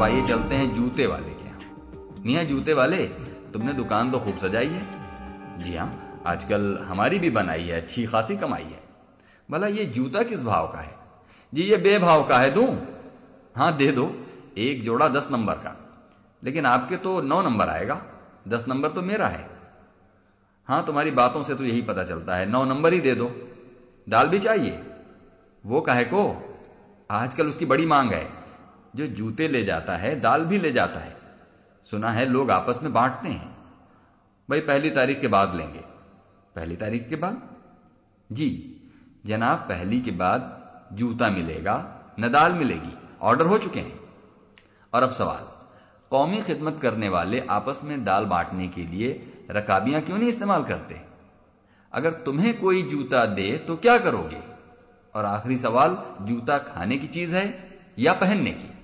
अब आइए चलते हैं जूते वाले के यहाँ। मियाँ, जूते वाले, तुमने दुकान तो खूब सजाई है। जी हाँ आजकल हमारी भी बनाई है, अच्छी खासी कमाई है। भला ये जूता किस भाव का है? जी, ये बेभाव का है, दूँ? हाँ दे दो। एक जोड़ा दस नंबर का। लेकिन आपके तो नौ नंबर आएगा। दस नंबर तो मेरा है। हाँ तुम्हारी बातों से तो यही पता चलता है। नौ नंबर ही दे दो। दाल भी चाहिए? वो काहे को? आजकल उसकी बड़ी मांग है। जो जूते ले जाता है, दाल भी ले जाता है। सुना है लोग आपस में बांटते हैं। भाई, पहली तारीख के बाद लेंगे। पहली तारीख के बाद? जी। जनाब, पहली के बाद जूता मिलेगा, न दाल मिलेगी। ऑर्डर हो चुके हैं। और अब सवाल। कौमी खिदमत करने वाले आपस में दाल बांटने के लिए रकाबियाँ क्यों नहीं इस्तेमाल करते? अगर तुम्हें कोई जूता दे तो क्या करोगे? और आखिरी सवाल, जूता खाने की चीज़ है या पहनने की?